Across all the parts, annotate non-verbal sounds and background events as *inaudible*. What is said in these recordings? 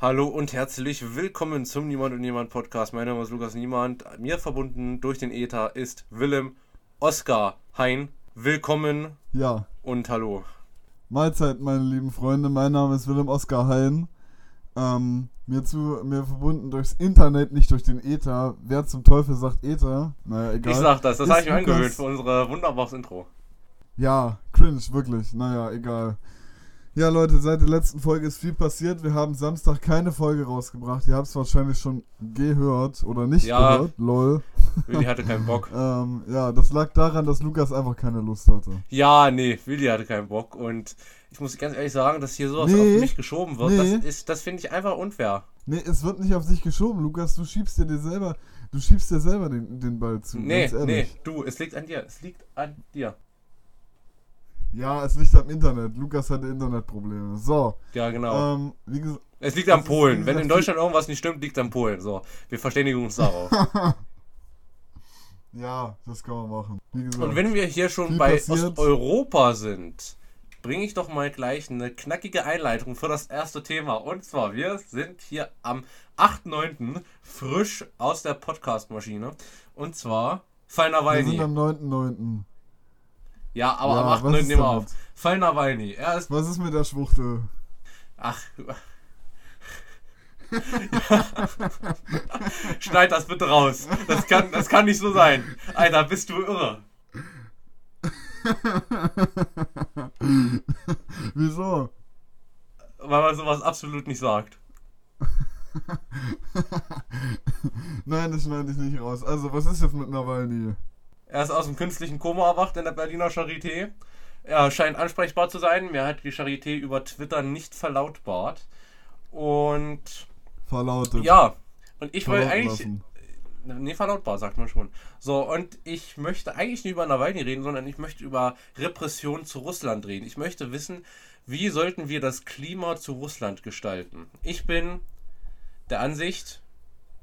Hallo und herzlich willkommen zum Niemand und Niemand Podcast. Mein Name ist Lukas Niemand. Mir verbunden durch den Ether ist Willem Oskar Hein. Willkommen Ja, und hallo. Mahlzeit, meine lieben Freunde. Mein Name ist Willem Oskar Hein. Ähm, mir, zu, mir verbunden durchs Internet, nicht durch den Ether. Wer zum Teufel sagt Ether? Naja, egal. Ich sag das, das habe ich mir angewöhnt für unser wunderbares Intro. Ja, cringe, wirklich. Naja, egal. Ja, Leute, seit der letzten Folge ist viel passiert. Wir haben Samstag keine Folge rausgebracht. Ihr habt es wahrscheinlich schon gehört oder nicht Ja. gehört. Lol. Willi hatte keinen Bock. *laughs* Ähm, ja, das lag daran, dass Lukas einfach keine Lust hatte. Ja, nee, Willi hatte keinen Bock und ich muss ganz ehrlich sagen, dass hier sowas Nee. auf mich geschoben wird, Nee. das ist, das finde ich einfach unfair. Nee, es wird nicht auf dich geschoben, Lukas. Du schiebst dir, dir selber, du schiebst dir selber den, den Ball zu. Nee, nee, du, es liegt an dir, es liegt an dir. Ja, es liegt am Internet. Lukas hatte Internetprobleme. So, Ja, genau. ähm, gesagt, es liegt am Polen. Wenn in Deutschland irgendwas nicht stimmt, liegt am Polen. So, wir verständigen uns darauf. *laughs* ja, das kann man machen. Gesagt, Und wenn wir hier schon bei passiert. Osteuropa sind, bringe ich doch mal gleich eine knackige Einleitung für das erste Thema. Und zwar, wir sind hier am 8.9. frisch aus der Podcast-Maschine. Und zwar Fall wir sind am 9.9. Ja, aber Ja, am was 8.9. ist nehmen wir auf. Fall Nawalny. Er ist. Was ist mit der Schwuchtel? Ach. *laughs* Schneid das bitte raus. Das kann, das kann nicht so sein. Alter, bist du irre. *laughs* Wieso? Weil man sowas absolut nicht sagt. *laughs* Nein, das schneide ich nicht raus. Also, was ist jetzt mit Nawalny? Er ist aus dem künstlichen Koma erwacht in der Berliner Charité. Er scheint ansprechbar zu sein. Mir hat die Charité über Twitter nicht verlautbart. Und Verlautet. ja, und ich Verlauten eigentlich. lassen. Nee, verlautbar, sagt man schon. So, und ich möchte eigentlich nicht über Nawalny reden, sondern ich möchte über Repression zu Russland reden. Ich möchte wissen, wie sollten wir das Klima zu Russland gestalten? Ich bin der Ansicht,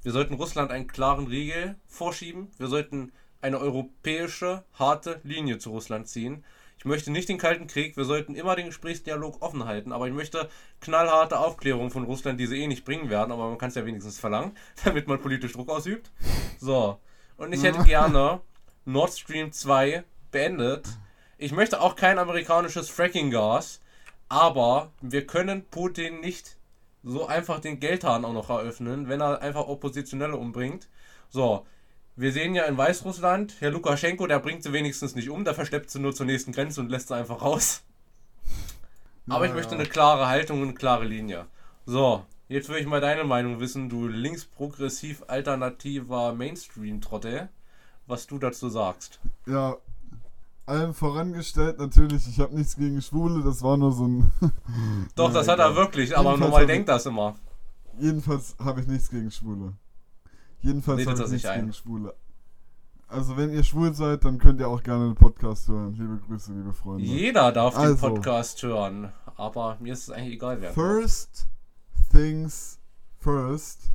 wir sollten Russland einen klaren Riegel vorschieben. Wir sollten eine europäische, harte Linie zu Russland ziehen. Ich möchte nicht den Kalten Krieg, wir sollten immer den Gesprächsdialog offen halten, aber ich möchte knallharte Aufklärung von Russland, die sie eh nicht bringen werden, aber man kann es ja wenigstens verlangen, *laughs* damit man politisch Druck ausübt. So, und ich hätte gerne Nord Stream 2 beendet. Ich möchte auch kein amerikanisches Fracking-Gas, aber wir können Putin nicht so einfach den Geldhahn auch noch eröffnen, wenn er einfach Oppositionelle umbringt. So, wir sehen ja in Weißrussland, Herr Lukaschenko, der bringt sie wenigstens nicht um, der verschleppt sie nur zur nächsten Grenze und lässt sie einfach raus. Aber Ja, ich möchte eine klare Haltung und eine klare Linie. So, jetzt will ich mal deine Meinung wissen, du linksprogressiv alternativer Mainstream-Trottel, was du dazu sagst. Ja, allem vorangestellt natürlich, ich habe nichts gegen Schwule, das war nur so ein... Doch, *laughs* das hat er wirklich, aber normal denkt das immer. Jedenfalls habe ich nichts gegen Schwule. Jedenfalls Redet habe ich nichts ein. gegen Schwule. Also wenn ihr schwul seid, dann könnt ihr auch gerne den Podcast hören. Liebe Grüße, liebe Freunde. Jeder darf den Also. Podcast hören, aber mir ist es eigentlich egal, wer. First things first.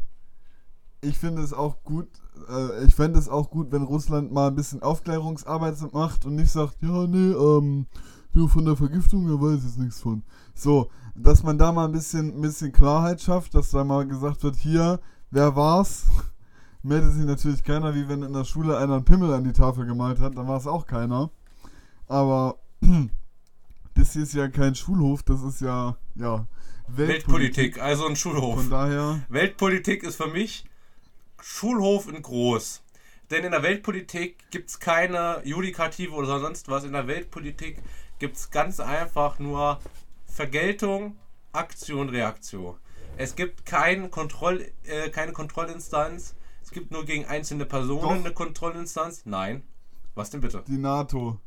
Ich finde es auch gut, äh, ich fände es auch gut, wenn Russland mal ein bisschen Aufklärungsarbeit macht und nicht sagt, ja, nee, ähm, du von der Vergiftung, da weiß ich jetzt nichts von. So, dass man da mal ein bisschen, ein bisschen Klarheit schafft, dass da mal gesagt wird, hier, wer war's? Meldet sich natürlich keiner, wie wenn in der Schule einer einen Pimmel an die Tafel gemalt hat, dann war es auch keiner. Aber *clears throat* das hier ist ja kein Schulhof, das ist ja, ja, Weltpolitik, also ein Schulhof. Von daher, Weltpolitik ist für mich Schulhof in groß. Denn in der Weltpolitik gibt es keine Judikative oder sonst was. In der Weltpolitik gibt es ganz einfach nur Vergeltung, Aktion, Reaktion. Es gibt kein Kontroll, äh, keine Kontrollinstanz. Es gibt nur gegen einzelne Personen Doch. eine Kontrollinstanz. Nein. Was denn bitte? die NATO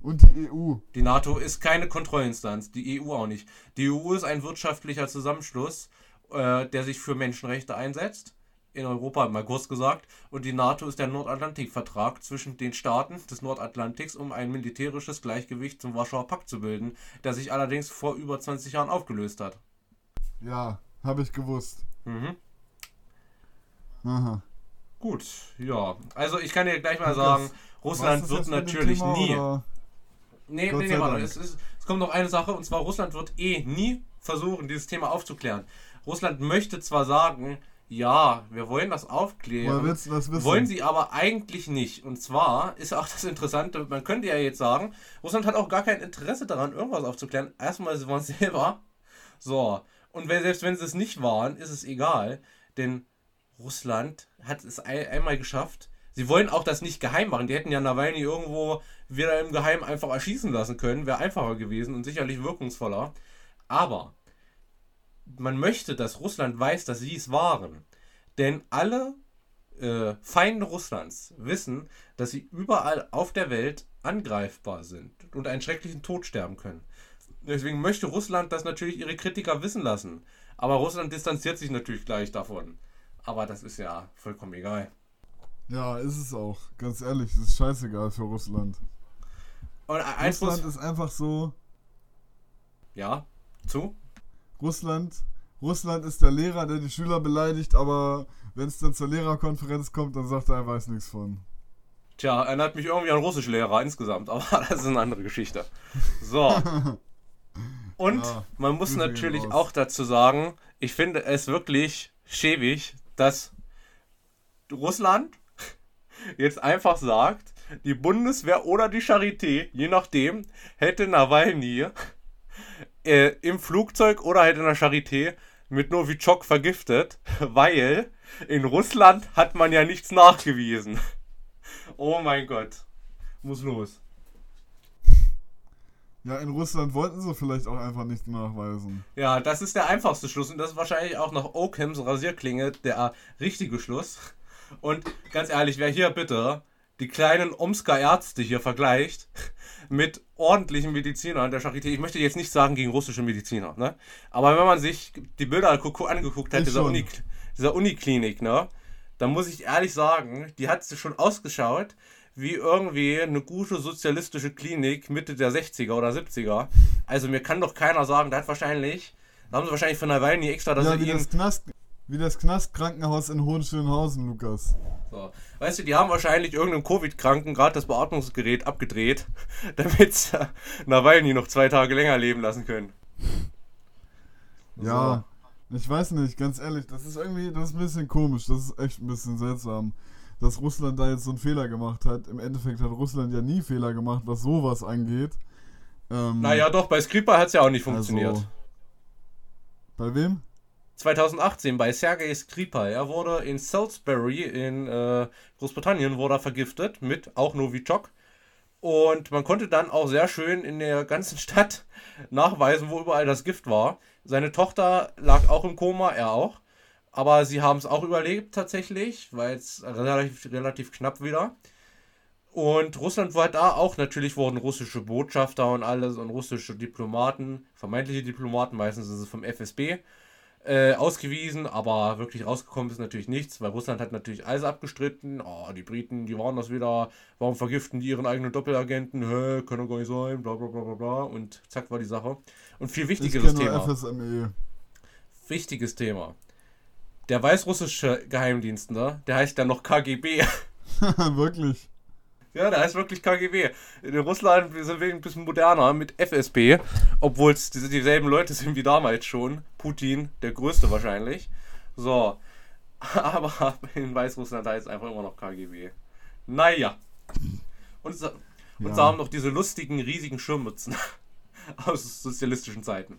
und die EU. Die NATO ist keine Kontrollinstanz, die EU auch nicht. Die EU ist ein wirtschaftlicher Zusammenschluss, äh, der sich für Menschenrechte einsetzt. In Europa, mal kurz gesagt. Und die NATO ist der Nordatlantikvertrag zwischen den Staaten des Nordatlantiks, um ein militärisches Gleichgewicht zum Warschauer Pakt zu bilden, der sich allerdings vor über 20 Jahren aufgelöst hat. Ja, habe ich gewusst. Mhm. Aha. Gut, ja. Also ich kann dir gleich mal sagen, Was Russland wird natürlich Thema, nie. oder? Nee, Gott nee, nee, warte. Es, ist, es kommt noch eine Sache und zwar Russland wird eh nie versuchen, dieses Thema aufzuklären. Russland möchte zwar sagen, ja, wir wollen das aufklären, willst das wollen sie aber eigentlich nicht. Und zwar ist auch das Interessante, man könnte ja jetzt sagen, Russland hat auch gar kein Interesse daran, irgendwas aufzuklären. Erstmal, sie waren es selber. So. Und wenn, selbst wenn sie es nicht waren, ist es egal. Denn Russland hat es ein, einmal geschafft. Sie wollen auch das nicht geheim machen. Die hätten ja Nawalny irgendwo wieder im Geheim einfach erschießen lassen können. Wäre einfacher gewesen und sicherlich wirkungsvoller. Aber man möchte, dass Russland weiß, dass sie es waren. Denn alle äh, Feinde Russlands wissen, dass sie überall auf der Welt angreifbar sind und einen schrecklichen Tod sterben können. Deswegen möchte Russland das natürlich ihre Kritiker wissen lassen. Aber Russland distanziert sich natürlich gleich davon. Aber das ist ja vollkommen egal. Ja, ist es auch. Ganz ehrlich, das ist scheißegal für Russland. Und Russland ist einfach so. ja, zu? Russland, Russland ist der Lehrer, der die Schüler beleidigt, aber wenn es dann zur Lehrerkonferenz kommt, dann sagt er, er weiß nichts von. Tja, erinnert mich irgendwie an Russischlehrer insgesamt, *laughs* aber das ist eine andere Geschichte. So. *laughs* Und Ja, man muss natürlich raus. auch dazu sagen, ich finde es wirklich schäbig, dass Russland jetzt einfach sagt, die Bundeswehr oder die Charité, je nachdem, hätte Nawalny äh, im Flugzeug oder halt in der Charité mit Novichok vergiftet, *laughs* weil in Russland hat man ja nichts nachgewiesen. Oh mein Gott. Muss los. Ja, in Russland wollten sie vielleicht auch einfach nicht nachweisen. Ja, das ist der einfachste Schluss und das ist wahrscheinlich auch nach Oakhams Rasierklinge der richtige Schluss. Und ganz ehrlich, wer hier bitte die kleinen Omsker Ärzte hier vergleicht mit ordentlichen Medizinern der Charité, ich möchte jetzt nicht sagen gegen russische Mediziner, ne? Aber wenn man sich die Bilder gu- angeguckt hat, dieser. Uni, dieser Uniklinik, ne? Dann muss ich ehrlich sagen, die hat schon ausgeschaut wie irgendwie eine gute sozialistische Klinik Mitte der 60er oder 70er. Also mir kann doch keiner sagen, da hat wahrscheinlich, da haben sie wahrscheinlich von Nawalny extra, dass ja, wie ihn, das, Knast, wie das Knastkrankenhaus in Hohenschönhausen, Lukas. so, weißt du, die haben wahrscheinlich irgendeinem Covid-Kranken gerade das Beatmungsgerät abgedreht, *laughs* damit sie Nawalny noch zwei Tage länger leben lassen können. Ja, ich weiß nicht, ganz ehrlich, das ist irgendwie, das ist ein bisschen komisch, das ist echt ein bisschen seltsam, dass Russland da jetzt so einen Fehler gemacht hat. Im Endeffekt hat Russland ja nie Fehler gemacht, was sowas angeht. Ähm, Naja, doch, bei Skripal hat es ja auch nicht funktioniert. Also, bei wem? 2018 bei Sergei Skripal. Er wurde in Salisbury in äh, Großbritannien wurde er vergiftet mit auch Novichok. Und man konnte dann auch sehr schön in der ganzen *laughs* Stadt nachweisen, wo überall das Gift war. Seine Tochter lag auch im Koma, er auch. Aber sie haben es auch überlebt tatsächlich, weil es relativ, relativ knapp wieder. Und Russland war da auch, natürlich wurden russische Botschafter und alles und russische Diplomaten, vermeintliche Diplomaten, meistens ist es vom FSB, äh, ausgewiesen, aber wirklich rausgekommen ist natürlich nichts, weil Russland hat natürlich alles abgestritten. Oh, die Briten, die waren das wieder. Warum vergiften die ihren eigenen Doppelagenten? Hä, kann doch gar nicht sein, bla bla bla bla bla. Und zack war die Sache. Und viel Ich wichtigeres nur Thema. FSME. Wichtiges Thema. Der weißrussische Geheimdienst, ne? Der heißt ja noch KGB. *laughs* Wirklich. Ja, der heißt wirklich KGB. In Russland sind wir ein bisschen moderner mit FSB, obwohl es diese- dieselben Leute sind wie damals schon. Putin, der größte wahrscheinlich. So. *laughs* Aber in Weißrussland heißt es einfach immer noch KGB. Naja. Und, und Ja. sie haben noch diese lustigen, riesigen Schirmmützen *laughs* aus sozialistischen Zeiten.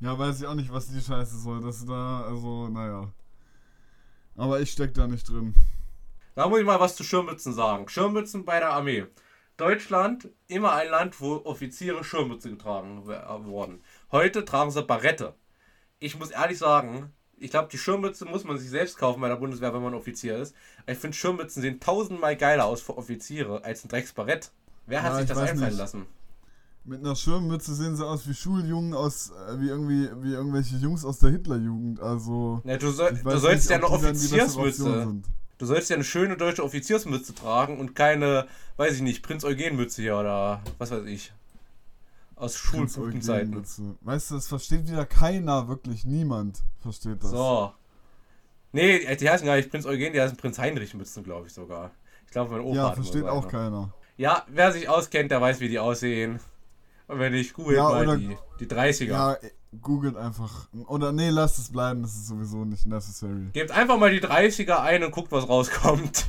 Ja, weiß ich auch nicht, was die Scheiße soll. Das da, also, naja. Aber ich steck da nicht drin. Da muss ich mal was zu Schirmmützen sagen. Schirmmützen bei der Armee. Deutschland, immer ein Land, wo Offiziere Schirmmütze getragen äh, wurden. Heute tragen sie Barette. Ich muss ehrlich sagen, ich glaube, die Schirmmütze muss man sich selbst kaufen bei der Bundeswehr, wenn man Offizier ist. Ich finde, Schirmmützen sehen tausendmal geiler aus für Offiziere als ein Drecksbarett. Wer hat Ja, sich ich das einfallen nicht. lassen? Mit einer Schirmmütze sehen sie aus wie Schuljungen aus, äh, wie irgendwie, wie irgendwelche Jungs aus der Hitlerjugend. Also, Ja, du, soll, du sollst nicht, ja eine Offiziersmütze. Du sollst ja eine schöne deutsche Offiziersmütze tragen und keine, weiß ich nicht, Prinz Eugen Mütze hier oder was weiß ich. Aus Schulbuchenzeiten. Eugen-Mütze. Weißt du, das versteht wieder keiner, wirklich niemand versteht das. So. Nee, die heißen gar nicht Prinz Eugen, die heißen Prinz Heinrich Mützen, glaube ich sogar. Ich glaube, mein Opa ja, versteht auch eine. keiner. Ja, wer sich auskennt, der weiß, wie die aussehen. Und wenn nicht, googelt Ja, mal die, die 30er. Ja, googelt einfach. Oder nee, lasst es bleiben, das ist sowieso nicht necessary. Gebt einfach mal die 30er ein und guckt, was rauskommt.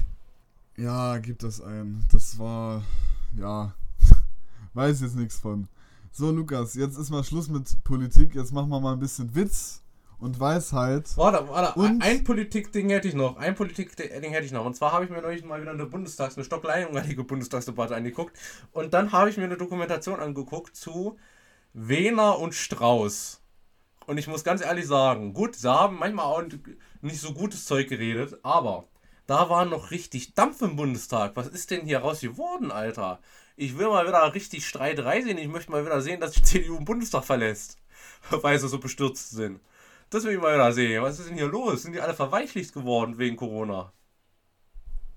Ja, gib das ein. Das war. Ja. *laughs* Weiß jetzt nichts von. So, Lukas, jetzt ist mal Schluss mit Politik. Jetzt machen wir mal ein bisschen Witz und Weisheit. Warte, warte, Und- ein Politikding hätte ich noch. Ein Politikding hätte ich noch. Und zwar habe ich mir neulich mal wieder eine Bundestags-, eine stocklangweilige Bundestagsdebatte angeguckt. Und dann habe ich mir eine Dokumentation angeguckt zu Wehner und Strauß. Und ich muss ganz ehrlich sagen, gut, sie haben manchmal auch nicht so gutes Zeug geredet, aber da war noch richtig Dampf im Bundestag. Was ist denn hier raus geworden, Alter? Ich will mal wieder richtig Streiterei sehen. Ich möchte mal wieder sehen, dass die CDU den Bundestag verlässt. *laughs* Weil sie so bestürzt sind. Das will ich mal wieder sehen. Was ist denn hier los? Sind die alle verweichlicht geworden wegen Corona?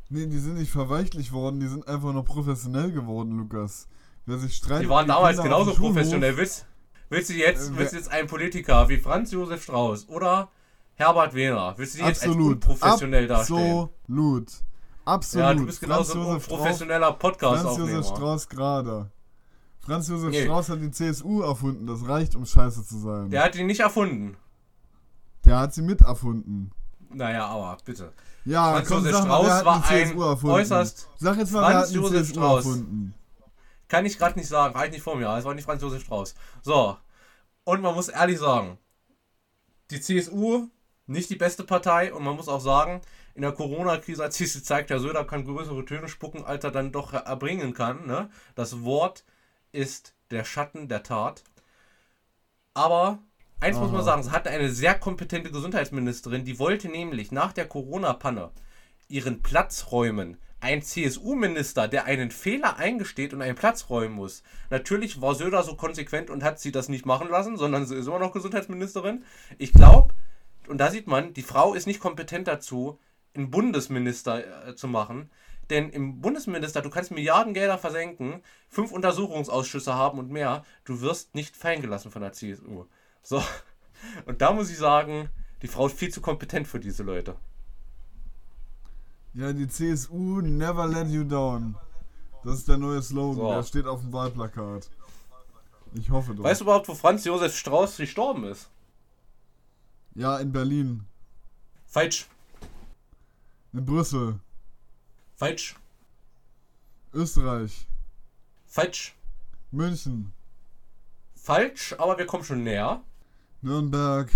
Nee, die sind nicht verweichlicht worden, die sind einfach noch professionell geworden, Lukas. Wer sich streitet. Die waren damals Kindern auf genauso professionell. Willst, willst, du jetzt, Äh, willst du jetzt einen Politiker wie Franz Josef Strauß oder Herbert Wehner, willst du die jetzt als Absolut. unprofessionell darstellen? Absolut. Absolut. Ja, du bist genauso ein professioneller Franz Josef. Strauß gerade. Franz Josef Nee. Strauß hat die CSU erfunden, das reicht, um scheiße zu sein. Der hat die nicht erfunden. Der hat sie mit erfunden. Naja, aber bitte. Ja, Franz komm, Josef sag mal, Strauß hat war ein äußerst- Sag jetzt mal, Franz wer hat Josef CSU Strauß. erfunden? Kann ich gerade nicht sagen, reicht nicht vor mir. Es war nicht Franz Josef Strauß. So. Und man muss ehrlich sagen, die CSU nicht die beste Partei und man muss auch sagen, in der Corona-Krise hat sich gezeigt, der Söder kann größere Töne spucken, als er dann doch erbringen kann. Ne? Das Wort ist der Schatten der Tat. Aber eins muss man Aha. sagen, sie hatte eine sehr kompetente Gesundheitsministerin, die wollte nämlich nach der Corona-Panne ihren Platz räumen. Ein CSU-Minister, der einen Fehler eingesteht und einen Platz räumen muss. Natürlich war Söder so konsequent und hat sie das nicht machen lassen, sondern sie ist immer noch Gesundheitsministerin. Ich glaube, und da sieht man, die Frau ist nicht kompetent dazu, einen Bundesminister äh, zu machen. Denn im Bundesminister, du kannst Milliardengelder versenken, fünf Untersuchungsausschüsse haben und mehr. Du wirst nicht fallen gelassen von der CSU. So. Und da muss ich sagen, die Frau ist viel zu kompetent für diese Leute. Ja, die CSU never let you down. Das ist der neue Slogan, So. der steht auf dem Wahlplakat. Ich hoffe doch. Weißt du überhaupt, wo Franz Josef Strauß gestorben ist? Ja, in Berlin. Falsch. In Brüssel. Falsch. Österreich. Falsch. München. Falsch, aber wir kommen schon näher. Nürnberg.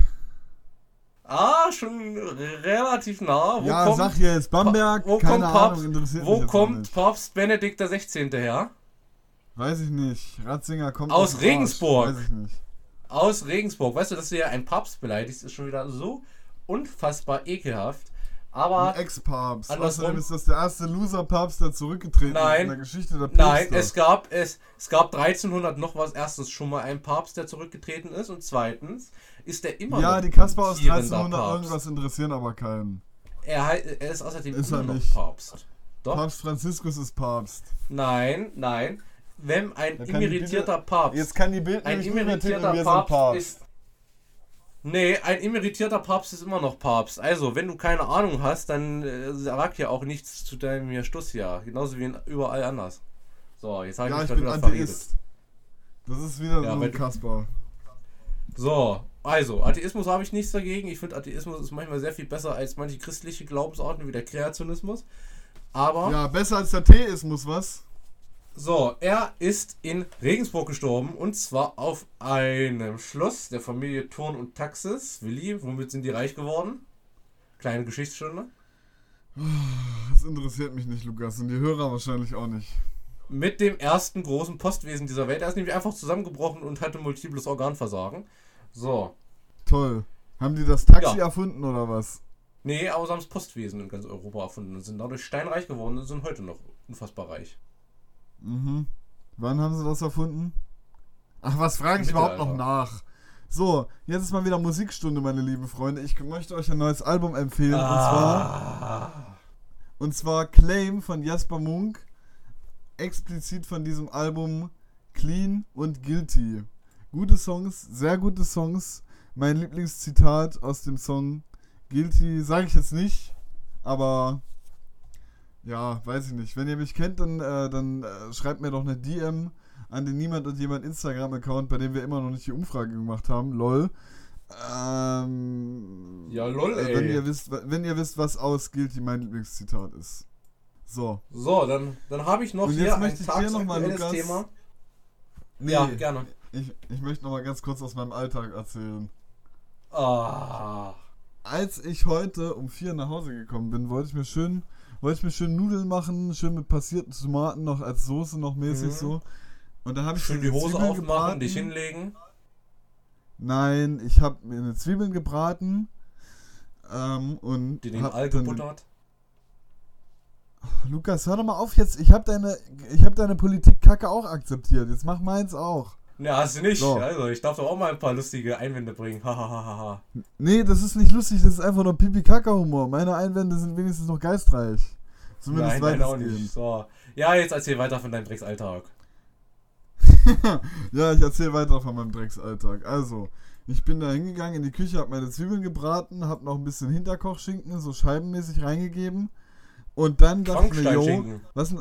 Ah, schon relativ nah. Wo ja, kommt, sag jetzt Bamberg. wo keine kommt Ahnung, Papst, interessiert wo kommt. Papst Benedikt der 16. her? Weiß ich nicht. Ratzinger kommt Aus Arsch. Regensburg. Weiß ich nicht. Aus Regensburg. Weißt du, dass du ja einen Papst beleidigst, ist schon wieder so unfassbar ekelhaft. Aber Ein Ex-Papst. Außerdem ist das der erste Loser-Papst, der zurückgetreten ist Nein. in der Geschichte der Päpste. Nein, es gab, es, es gab 1300 noch was. Erstens schon mal ein Papst, der zurückgetreten ist. Und zweitens ist er immer Ja, die Kasper aus amtierender 1300 Papst. irgendwas interessieren aber keinen. Er, er ist außerdem Ist immer er noch nicht. Papst. Doch? Papst Franziskus ist Papst. Nein, nein. Wenn ein emeritierter Papst. Jetzt kann die Bild ein nicht mehr titeln, emeritierter Papst, Papst. ist. Nee, ein emeritierter Papst ist immer noch Papst. Also, wenn du keine Ahnung hast, dann äh, sag ja auch nichts zu deinem hier Stussjahr. Genauso wie überall anders. So, jetzt habe ich ja, mich ich bin. Atheist. Das ist wieder Ja, so ein Kasper. So, also, Atheismus habe ich nichts dagegen. Ich finde, Atheismus ist manchmal sehr viel besser als manche christliche Glaubensarten wie der Kreationismus. Aber, Ja, besser als der Theismus, was? So, er ist in Regensburg gestorben und zwar auf einem Schloss der Familie Thurn und Taxis. Willi, womit sind die reich geworden? Kleine Geschichtsstunde. Das interessiert mich nicht, Lukas. Und die Hörer wahrscheinlich auch nicht. Mit dem ersten großen Postwesen dieser Welt. Er ist nämlich einfach zusammengebrochen und hatte multiples Organversagen. So. Toll. Haben die das Taxi Ja. erfunden oder was? Nee, aber sie haben das Postwesen in ganz Europa erfunden und sind dadurch steinreich geworden und sind heute noch unfassbar reich. Mhm. Wann haben sie das erfunden? Ach, was frage ich überhaupt noch nach? So, jetzt ist mal wieder Musikstunde, meine lieben Freunde. Ich möchte euch ein neues Album empfehlen. Und zwar Ah. Und zwar Claim von Jasper Munk. Explizit von diesem Album Clean und Guilty. Gute Songs, sehr gute Songs. Mein Lieblingszitat aus dem Song Guilty sage ich jetzt nicht, aber ja, weiß ich nicht. Wenn ihr mich kennt, dann, äh, dann äh, schreibt mir doch eine DM an den Niemand und Jemand Instagram-Account, bei dem wir immer noch nicht die Umfrage gemacht haben. Lol. Ähm, Ja, lol, äh, ey. Wenn ihr wisst, wenn ihr wisst, was aus Guilty mein Lieblingszitat ist. So. So, dann, dann habe ich noch Und hier jetzt ein möchte ich dir noch mal, Lukas, Thema. Nee, Ja, gerne. ich, ich möchte noch mal ganz kurz aus meinem Alltag erzählen. Ah. Als ich heute um vier nach Hause gekommen bin, wollte ich mir schön, wollte ich mir schön Nudeln machen, schön mit passierten Tomaten noch als Soße noch mäßig Mhm. so. Und dann habe ich Schön die Hose Zwiebeln aufmachen, gebraten. dich hinlegen. Nein, ich habe mir eine Zwiebeln gebraten ähm, und Die den hab All gebuttert. Lukas, hör doch mal auf jetzt. Ich habe deine, ich habe deine Politik Kacke auch akzeptiert. Jetzt mach meins auch. Ne, hast du nicht. So. Also, ich darf doch auch mal ein paar lustige Einwände bringen. Hahaha. Nee, das ist nicht lustig. Das ist einfach nur Pipi-Kaka-Humor. Meine Einwände sind wenigstens noch geistreich. Zumindest Nein, nein, auch nicht. So. Ja, jetzt erzähl weiter von deinem Drecksalltag. *laughs* Ja, ich erzähle weiter von meinem Drecksalltag. Also, ich bin da hingegangen in die Küche, habe meine Zwiebeln gebraten, habe noch ein bisschen Hinterkochschinken, so scheibenmäßig reingegeben. Und dann dachte ich mir, Frankenstein-Schinken. was,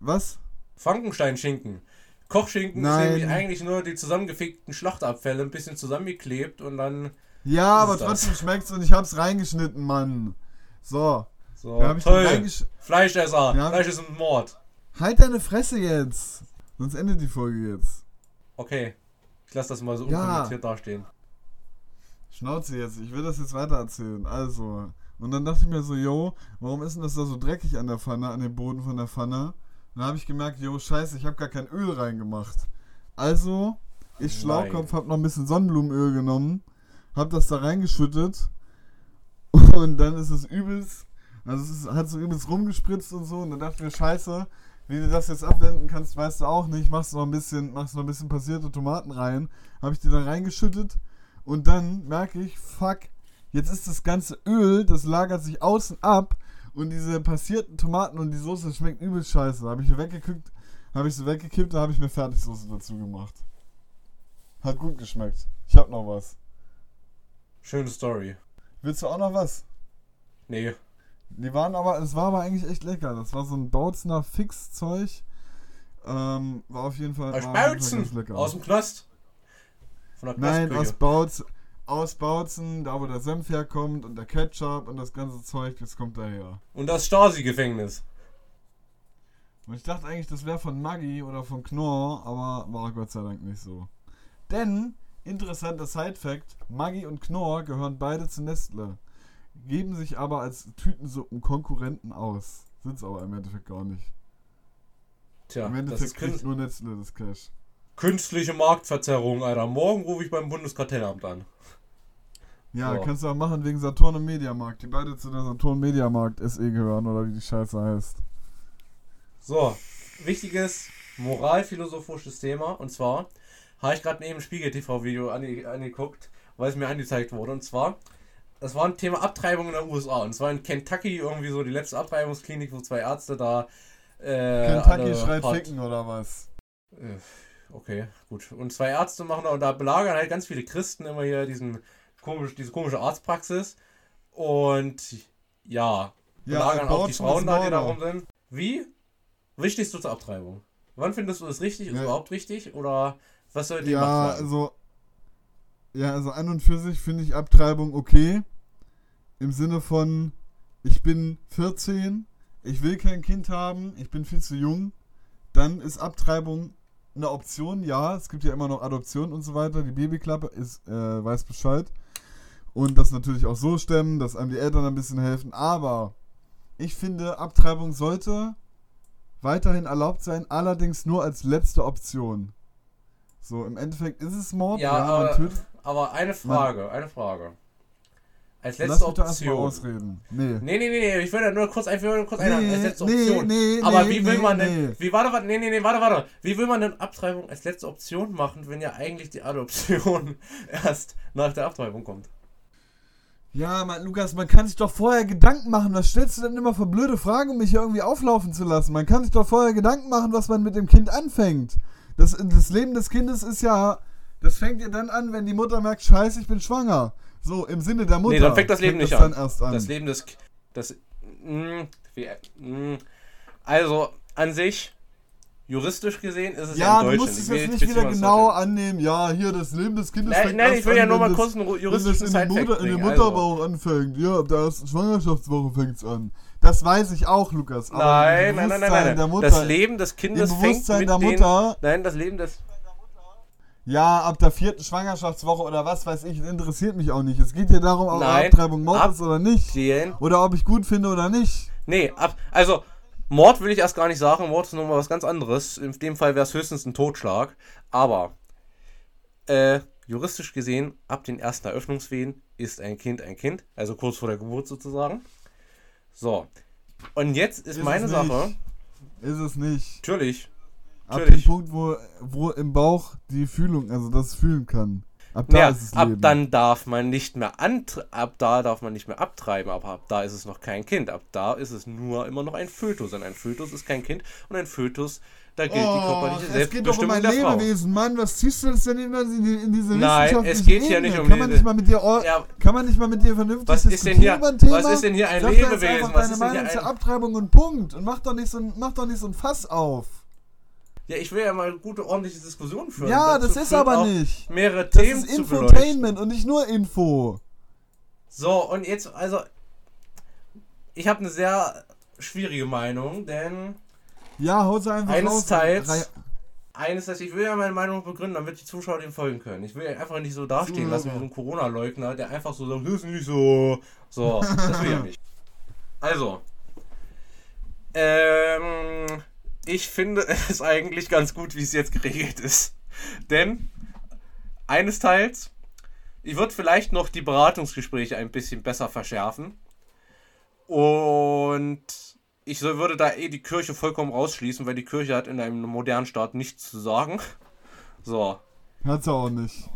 was? Frankenstein-Schinken. Kochschinken Nein. ist nämlich eigentlich nur die zusammengefickten Schlachtabfälle ein bisschen zusammengeklebt und dann Ja, aber trotzdem schmeckt's und ich hab's reingeschnitten, Mann. So, so. den toll. Fleischesser. Ja. Fleisch ist ein Mord. Halt deine Fresse jetzt! Sonst endet die Folge jetzt. Okay. Ich lasse das mal so Ja. unkommentiert dastehen. Schnauze jetzt, ich will das jetzt weiter erzählen. Also, und dann dachte ich mir so, yo, warum ist denn das da so dreckig an der Pfanne, an dem Boden von der Pfanne? Dann habe ich gemerkt, yo, scheiße, ich habe gar kein Öl reingemacht. Also, ich Nein. Schlauchkopf, habe noch ein bisschen Sonnenblumenöl genommen, habe das da reingeschüttet *laughs* und dann ist es übelst, also es hat so übelst rumgespritzt und so und dann dachte ich mir, scheiße, wie du das jetzt abwenden kannst, weißt du auch nicht. Machst noch ein bisschen, machst noch ein bisschen passierte Tomaten rein, habe ich die da reingeschüttet und dann merke ich, fuck, jetzt ist das ganze Öl, das lagert sich außen ab und diese passierten Tomaten und die Soße schmeckt übelst scheiße. Da habe ich weggekippt, habe ich sie weggekippt, da habe ich mir Fertigsoße dazu gemacht. Hat gut geschmeckt. Ich habe noch was. Schöne Story. Willst du auch noch was? Nee. Die waren aber, es war aber eigentlich echt lecker. Das war so ein Bautzener Fix-Zeug. Ähm, war auf jeden Fall, Aus Bautzen. Aus dem Knast. Von der Nein, aus. Bautz, aus Bautzen, da wo der Senf herkommt und der Ketchup und das ganze Zeug, das kommt daher. Und das Stasi-Gefängnis. Und ich dachte eigentlich, das wäre von Maggi oder von Knorr, aber war Gott sei Dank nicht so. Denn, interessanter Side-Fact, Maggi und Knorr gehören beide zu Nestle. Geben sich aber als Tütensuppen Konkurrenten aus. Sind's aber im Endeffekt gar nicht. Tja, Im das Endeffekt kriegt nur Nestle das Cash. künstliche Marktverzerrung, Alter. Morgen rufe ich beim Bundeskartellamt an. Ja, So. kannst du auch machen wegen Saturn und Mediamarkt, die beide zu der Saturn Mediamarkt SE gehören oder wie die Scheiße heißt. So, wichtiges moralphilosophisches Thema. Und zwar habe ich gerade neben Spiegel TV-Video ange angeguckt, weil es mir angezeigt wurde. Und zwar, das war ein Thema Abtreibung in den USA. Und zwar in Kentucky irgendwie so die letzte Abtreibungsklinik, wo zwei Ärzte da. Äh, Kentucky schreit hart- ficken oder was? Äh, Okay, gut. Und zwei Ärzte machen da und da belagern halt ganz viele Christen immer hier diesen komisch, diese komische Arztpraxis. Und ja, belagern auch die Frauen da, die da Mörder. rum sind. Wie? Stehst du zur Abtreibung? Wann findest du das richtig? Ist Ja. es überhaupt richtig? Oder was soll die Ja, werden? also. Ja, also an und für sich finde ich Abtreibung okay. Im Sinne von, ich bin 14, ich will kein Kind haben, ich bin viel zu jung. Dann ist Abtreibung eine Option, ja. Es gibt ja immer noch Adoption und so weiter. Die Babyklappe ist, äh, weiß Bescheid. Und das natürlich auch so stemmen, dass einem die Eltern ein bisschen helfen. Aber ich finde, Abtreibung sollte weiterhin erlaubt sein, allerdings nur als letzte Option. So, im Endeffekt ist es Mord. Ja, man aber, tötet- aber eine Frage, eine Frage. Als Lass letzte erstmal Option. ausreden. Nee. Nee, nee, nee, nee, ich will ja nur kurz, ich will nur kurz eine Nee, als letzte nee, Option. nee, Aber nee, wie will nee, man denn, nee. wie, warte, warte, nee, nee, nee, warte, warte. Wie will man denn Abtreibung als letzte Option machen, wenn ja eigentlich die Adoption *laughs* erst nach der Abtreibung kommt? Ja, man, Lukas, man kann sich doch vorher Gedanken machen. Was stellst du denn immer für blöde Fragen, um mich hier irgendwie auflaufen zu lassen? Man kann sich doch vorher Gedanken machen, was man mit dem Kind anfängt. Das, das Leben des Kindes ist ja. Das fängt ja dann an, wenn die Mutter merkt, scheiße, ich bin schwanger. So, im Sinne der Mutter. Nee, dann fängt das Leben nicht das an. Dann erst an. Das Leben des, K- das, mh, wie, mh, also an sich juristisch gesehen ist es Ja, ja du in musst Deutschland. es Ich will jetzt jetzt nicht wieder genau annehmen. Ja, hier das Leben des Kindes Nein, fängt nein, ich will ja an, nur wenn mal das- kurz einen wenn es juristischen in, den Mutter, in den bringen. Also, Mutterbauch anfängt. Ja, ab der ersten Schwangerschaftswoche fängt's an. Das weiß ich auch, Lukas. Aber nein, nein, nein, nein, nein, Der. Mutter, Das Leben des Kindes Im fängt Bewusstsein mit der den, Mutter- Nein, das Leben des... Ja, ab der vierten Schwangerschaftswoche oder was weiß ich, interessiert mich auch nicht. Es geht hier darum, ob Nein, Abtreibung Mord ist oder nicht. Den Oder ob ich gut finde oder nicht. Nee, ab, also Mord will ich erst gar nicht sagen. Mord ist nochmal was ganz anderes. In dem Fall wäre es höchstens ein Totschlag. Aber äh, juristisch gesehen, ab den ersten Eröffnungswehen ist ein Kind ein Kind. Also kurz vor der Geburt sozusagen. So. Und jetzt ist, Ist meine Sache. Ist es nicht. Natürlich. Ab dem Punkt, wo, wo im Bauch die Fühlung, also das fühlen kann. Ab da Ja, ist es ab Leben. dann darf man nicht mehr ab da darf man nicht mehr abtreiben, aber ab da ist es noch kein Kind. Ab da ist es nur immer noch ein Fötus. Und ein Fötus ist kein Kind und ein Fötus, da gilt die körperliche es geht doch um Selbstbestimmung ein der Frau. Lebewesen, Mann. Was ziehst du das denn immer in, in diese Nein, es geht hier Ebene? nicht um kann man nicht mal mit dir Ja, Kann man nicht mal mit dir vernünftig Was ist denn hier- was ist denn hier ein Lebewesen? Was deine ist denn hier zur ein- Abtreibung und Punkt. Und mach doch nicht so ein, mach doch nicht so ein Fass auf. Ja, ich will ja mal gute, ordentliche Diskussionen führen. ja, das ist aber nicht. Mehrere Das Themen ist zu Infotainment und nicht nur Info. So, und jetzt, also, ich habe eine sehr schwierige Meinung, denn Ja, hau sie einfach Eines raus. Teils- eines, dass ich will ja meine Meinung begründen, damit die Zuschauer dem folgen können. Ich will ja einfach nicht so dastehen lassen wie so ein Corona-Leugner, der einfach so sagt, das ist nicht so. So, das will ich ja nicht. Also, ähm, ich finde *laughs* es eigentlich ganz gut, wie es jetzt geregelt ist. Denn, eines Teils, ich würde vielleicht noch die Beratungsgespräche ein bisschen besser verschärfen. Und ich würde da eh die Kirche vollkommen rausschließen, weil die Kirche hat in einem modernen Staat nichts zu sagen. So, Hat's auch nicht.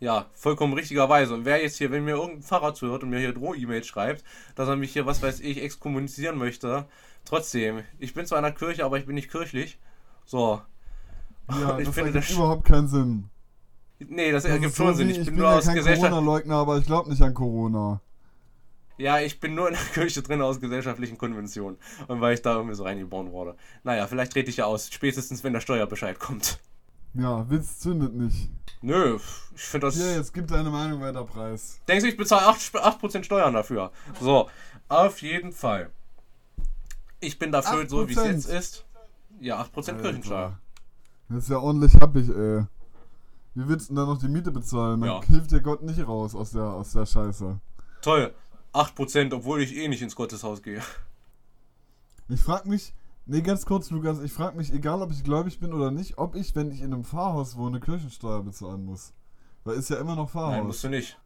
ja, vollkommen richtigerweise. Und wer jetzt hier, wenn mir irgendein Pfarrer zuhört und mir hier Droh-E-Mails schreibt, dass er mich hier, was weiß ich, exkommunizieren möchte, trotzdem, ich bin zwar in der Kirche, aber ich bin nicht kirchlich. So. Ja, *laughs* ich das finde ergibt das. überhaupt keinen Sinn. Nee, das Das ergibt so schon Sinn. Ich ich bin bin nur ja aus kein. Corona-Leugner, aber ich glaube nicht an Corona. Ja, ich bin nur in der *laughs* Kirche drin aus gesellschaftlichen Konventionen. Und weil ich da irgendwie so reingeboren wurde. Naja, vielleicht trete ich ja aus, spätestens wenn der Steuerbescheid kommt. Ja, Witz zündet nicht. Nö, ich finde das. Hier, jetzt gib deine Meinung weiter preis. Denkst du, ich bezahle 8%, 8 Steuern dafür? So, auf jeden Fall. Ich bin dafür, so wie es 8%? jetzt ist. Ja, 8% Kirchensteuer. Das ist ja ordentlich happig, ey. Wie willst du denn da noch die Miete bezahlen? Dann Ja. hilft dir Gott nicht raus aus der, aus der Scheiße. Toll. 8%, obwohl ich eh nicht ins Gotteshaus gehe. Ich frag mich, nee, ganz kurz, Lukas, ich frag mich, egal ob ich gläubig bin oder nicht, ob ich, wenn ich in einem Pfarrhaus wohne, Kirchensteuer bezahlen muss. Weil ist ja immer noch Pfarrhaus. Nein, musst du nicht.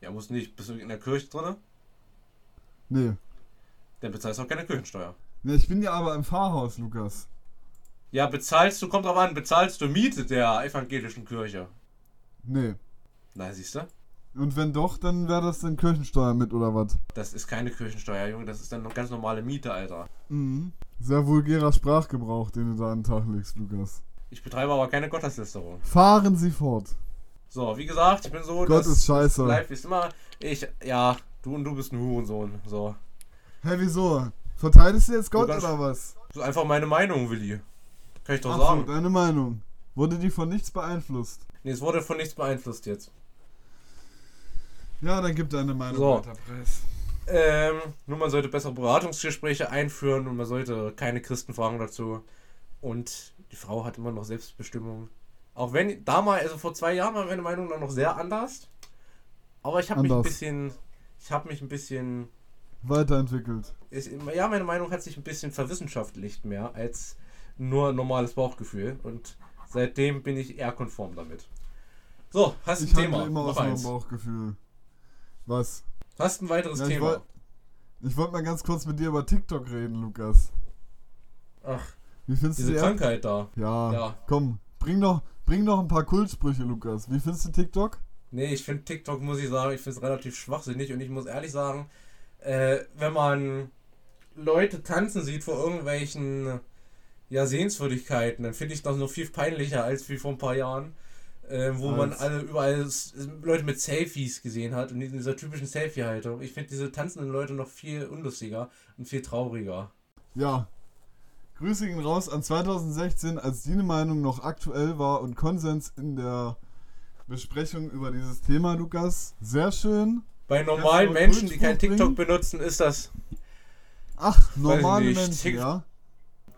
Ja, musst du nicht. Bist du in der Kirche drin? Nee. Dann bezahlst du auch keine Kirchensteuer. nee. Ich bin ja aber im Pfarrhaus, Lukas. Ja, bezahlst du, kommt drauf an, bezahlst du Miete der evangelischen Kirche? Nee. Na, siehst du? Und wenn doch, dann wäre das dann Kirchensteuer mit oder was? Das ist keine Kirchensteuer, Junge, das ist dann noch ganz normale Miete, Alter. Mhm. Sehr vulgärer Sprachgebrauch, den du da an den Tag legst, Lukas. Ich betreibe aber keine Gotteslästerung. Fahren Sie fort. So, wie gesagt, ich bin so. Gott ist scheiße. Wie es immer. Ich, ja, du und du bist ein Hurensohn. So. Hä, wieso? Verteidigst du jetzt Gott Lukas. oder was? Das ist einfach meine Meinung, Willi. Kann ich doch Ach so, sagen. deine Meinung. Wurde die von nichts beeinflusst? Nee, es wurde von nichts beeinflusst jetzt. Ja, dann gib deine Meinung So. weiter, Preis. Ähm, nur man sollte bessere Beratungsgespräche einführen und man sollte keine Christen fragen dazu. Und die Frau hat immer noch Selbstbestimmung. Auch wenn damals, also vor zwei Jahren war meine Meinung dann noch sehr anders. Aber ich habe mich ein bisschen, ich habe mich ein bisschen, Weiterentwickelt. ist, ja, meine Meinung hat sich ein bisschen verwissenschaftlicht mehr als nur normales Bauchgefühl. Und seitdem bin ich eher konform damit. So, hast ein Ich Thema. handle immer aus meinem. Bauchgefühl. Was? Hast ein weiteres Ja, ich Thema. wollt- Ich wollte mal ganz kurz mit dir über TikTok reden, Lukas. Ach, Wie findest diese du die? Krankheit da. Ja, Ja. komm, bring doch, bring doch ein paar Kultsprüche, Lukas. Wie findest du TikTok? Nee, ich finde TikTok, muss ich sagen, ich finde es relativ schwachsinnig und ich muss ehrlich sagen, äh, wenn man Leute tanzen sieht vor irgendwelchen ja, Sehenswürdigkeiten, dann finde ich das noch viel peinlicher als wie vor ein paar Jahren, äh, wo man Als- alle überall Leute mit Selfies gesehen hat und in dieser typischen Selfie-Haltung. Ich finde diese tanzenden Leute noch viel unlustiger und viel trauriger. Ja. Grüße gehen raus an 2016, als die Meinung noch aktuell war und Konsens in der Besprechung über dieses Thema, Lukas. Sehr schön. Bei normalen Menschen, die kein TikTok bringen? benutzen, ist das Ach, normale nicht. Menschen, Tik- ja?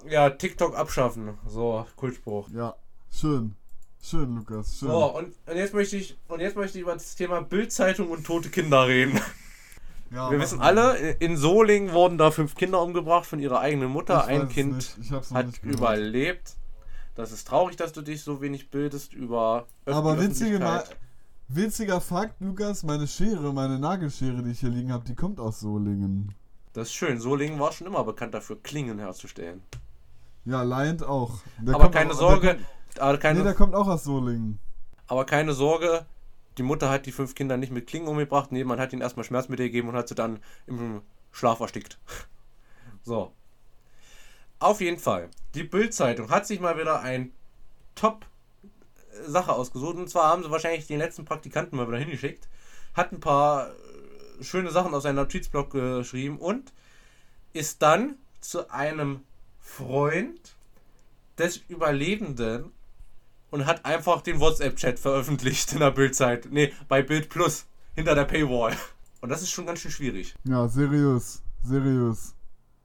ja TikTok abschaffen. So, Kultspruch. Ja, schön. Schön, Lukas, schön. So, und, und jetzt möchte ich und jetzt möchte ich über das Thema Bildzeitung und tote Kinder reden. ja, Wir wissen alle, in Solingen wurden da fünf Kinder umgebracht von ihrer eigenen Mutter. Ich Ein Kind hat überlebt. Das ist traurig, dass du dich so wenig bildest über Öff- Aber die witzige Ma Öffentlichkeit. Witziger Fakt, Lukas, meine Schere, meine Nagelschere, die ich hier liegen habe, die kommt aus Solingen. Das ist schön. Solingen war schon immer bekannt dafür, Klingen herzustellen. Ja, Liant auch. Der aber keine auch, Sorge, Der kommt, aber, keine, nee, der kommt auch aus Solingen. aber keine Sorge, die Mutter hat die fünf Kinder nicht mit Klingen umgebracht. Nee, man hat ihnen erstmal Schmerzmittel gegeben und hat sie dann im Schlaf erstickt. *laughs* So. Auf jeden Fall. Die Bild-Zeitung hat sich mal wieder ein Top-Sache ausgesucht. Und zwar haben sie wahrscheinlich den letzten Praktikanten mal wieder hingeschickt. Hat ein paar äh, schöne Sachen aus seinem Notizblock geschrieben und ist dann zu einem Freund des Überlebenden und hat einfach den WhatsApp-Chat veröffentlicht in der Bildzeit. Nee, bei Bild Plus, hinter der Paywall. Und das ist schon ganz schön schwierig. Ja, seriös. Seriös.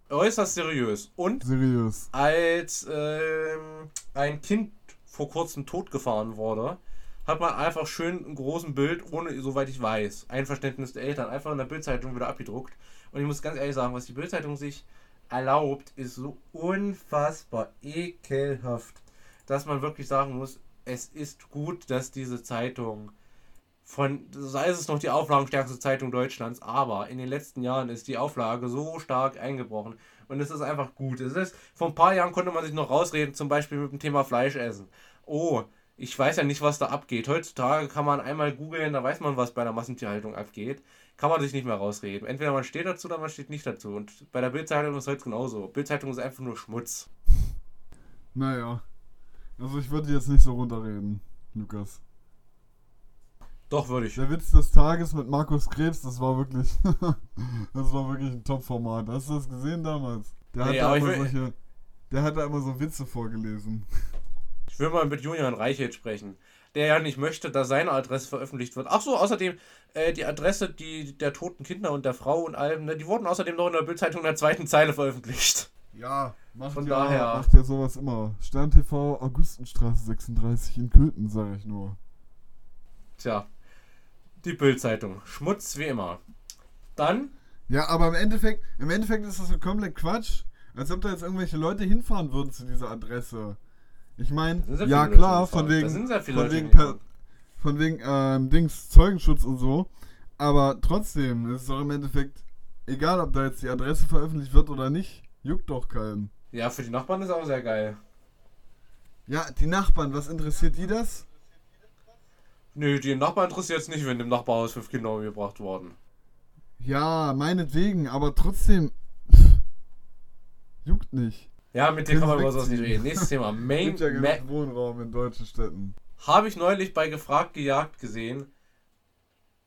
Äußerst seriös. Und Seriös. als ähm, ein Kind vor kurzem totgefahren wurde, hat man einfach schön einen großen Bild, ohne, soweit ich weiß, Einverständnis der Eltern, einfach in der Bildzeitung wieder abgedruckt. Und ich muss ganz ehrlich sagen, was die Bildzeitung sich erlaubt, ist so unfassbar ekelhaft, dass man wirklich sagen muss, es ist gut, dass diese Zeitung von, sei es noch die auflagenstärkste Zeitung Deutschlands, aber in den letzten Jahren ist die Auflage so stark eingebrochen und es ist einfach gut. Es ist, vor ein paar Jahren konnte man sich noch rausreden, zum Beispiel mit dem Thema Fleisch essen. Oh, ich weiß ja nicht, was da abgeht. Heutzutage kann man einmal googeln, da weiß man, was bei der Massentierhaltung abgeht. Kann man sich nicht mehr rausreden. Entweder man steht dazu oder man steht nicht dazu. Und bei der Bildzeitung ist es heute genauso. Bildzeitung ist einfach nur Schmutz. Naja. Also ich würde jetzt nicht so runterreden, Lukas. Doch, würde ich. Der Witz des Tages mit Markus Krebs, das war wirklich. *laughs* das war wirklich ein Top-Format. Hast du das gesehen damals? Der hat Nee, da aber ich immer solche. Der hat da immer so Witze vorgelesen. Ich will mal mit Julian Reichelt sprechen, der ja nicht möchte, dass seine Adresse veröffentlicht wird. Ach so, außerdem äh, die Adresse die, der toten Kinder und der Frau und allem, ne, die wurden außerdem noch in der Bildzeitung in der zweiten Zeile veröffentlicht. Ja, macht Von ja, daher- macht ja sowas immer. Stern TV, Augustenstraße 36 in Köthen, sag ich nur. Tja, die Bildzeitung. Schmutz wie immer. Dann, Ja, aber im Endeffekt, im Endeffekt ist das so komplett Quatsch. Als ob da jetzt irgendwelche Leute hinfahren würden zu dieser Adresse. Ich meine, ja klar, von wegen, von wegen, per, von wegen ähm, Dings, Zeugenschutz und so. Aber trotzdem, es ist doch im Endeffekt egal, ob da jetzt die Adresse veröffentlicht wird oder nicht. Juckt doch keinen. ja, für die Nachbarn ist auch sehr geil. Ja, die Nachbarn, was interessiert die das? Nö, die Nachbarn interessiert es nicht, wenn im Nachbarhaus fünf Kinder umgebracht wurden. Ja, meinetwegen, aber trotzdem. pff, juckt nicht. Ja, mit dem Können kann man über sowas nicht reden. Nächstes Thema. Main, ja Ma Wohnraum in deutschen Städten. Habe ich neulich bei Gefragt gejagt gesehen.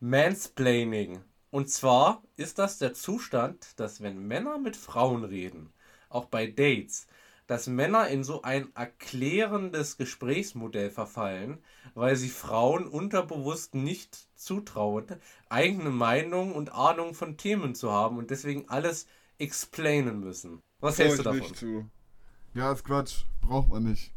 Mansplaining. Und zwar ist das der Zustand, dass wenn Männer mit Frauen reden, auch bei Dates, dass Männer in so ein erklärendes Gesprächsmodell verfallen, weil sie Frauen unterbewusst nicht zutrauen, eigene Meinung und Ahnung von Themen zu haben und deswegen alles explainen müssen. Was hältst du davon? nicht zu. Ja, ist Quatsch. Braucht man nicht.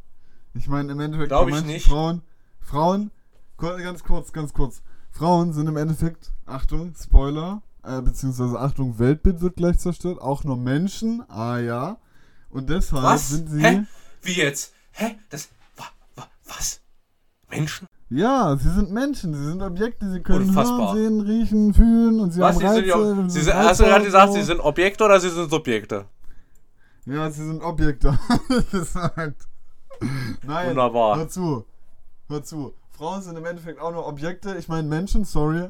Ich meine, im Endeffekt, Glaub ich nicht. Frauen, Frauen, ganz kurz, ganz kurz. Frauen sind im Endeffekt, Achtung, Spoiler, äh, beziehungsweise Achtung, Weltbild wird gleich zerstört, auch nur Menschen, ah ja. Und deshalb Was? sind sie, Hä? Wie jetzt? Hä? Das. Wa, wa, was? Menschen? ja, sie sind Menschen, sie sind Objekte, sie können Unfassbar. hören, sehen, riechen, fühlen und sie Was? haben Sie Reize. sind, ja- sie sie sind sind, hast du gerade gesagt, sie sind Objekte oder sie sind Subjekte? Ja, sie sind Objekte, hab ich gesagt. Nein, Wunderbar. hör zu. Hör zu. Frauen sind im Endeffekt auch nur Objekte. Ich meine Menschen, sorry. *laughs*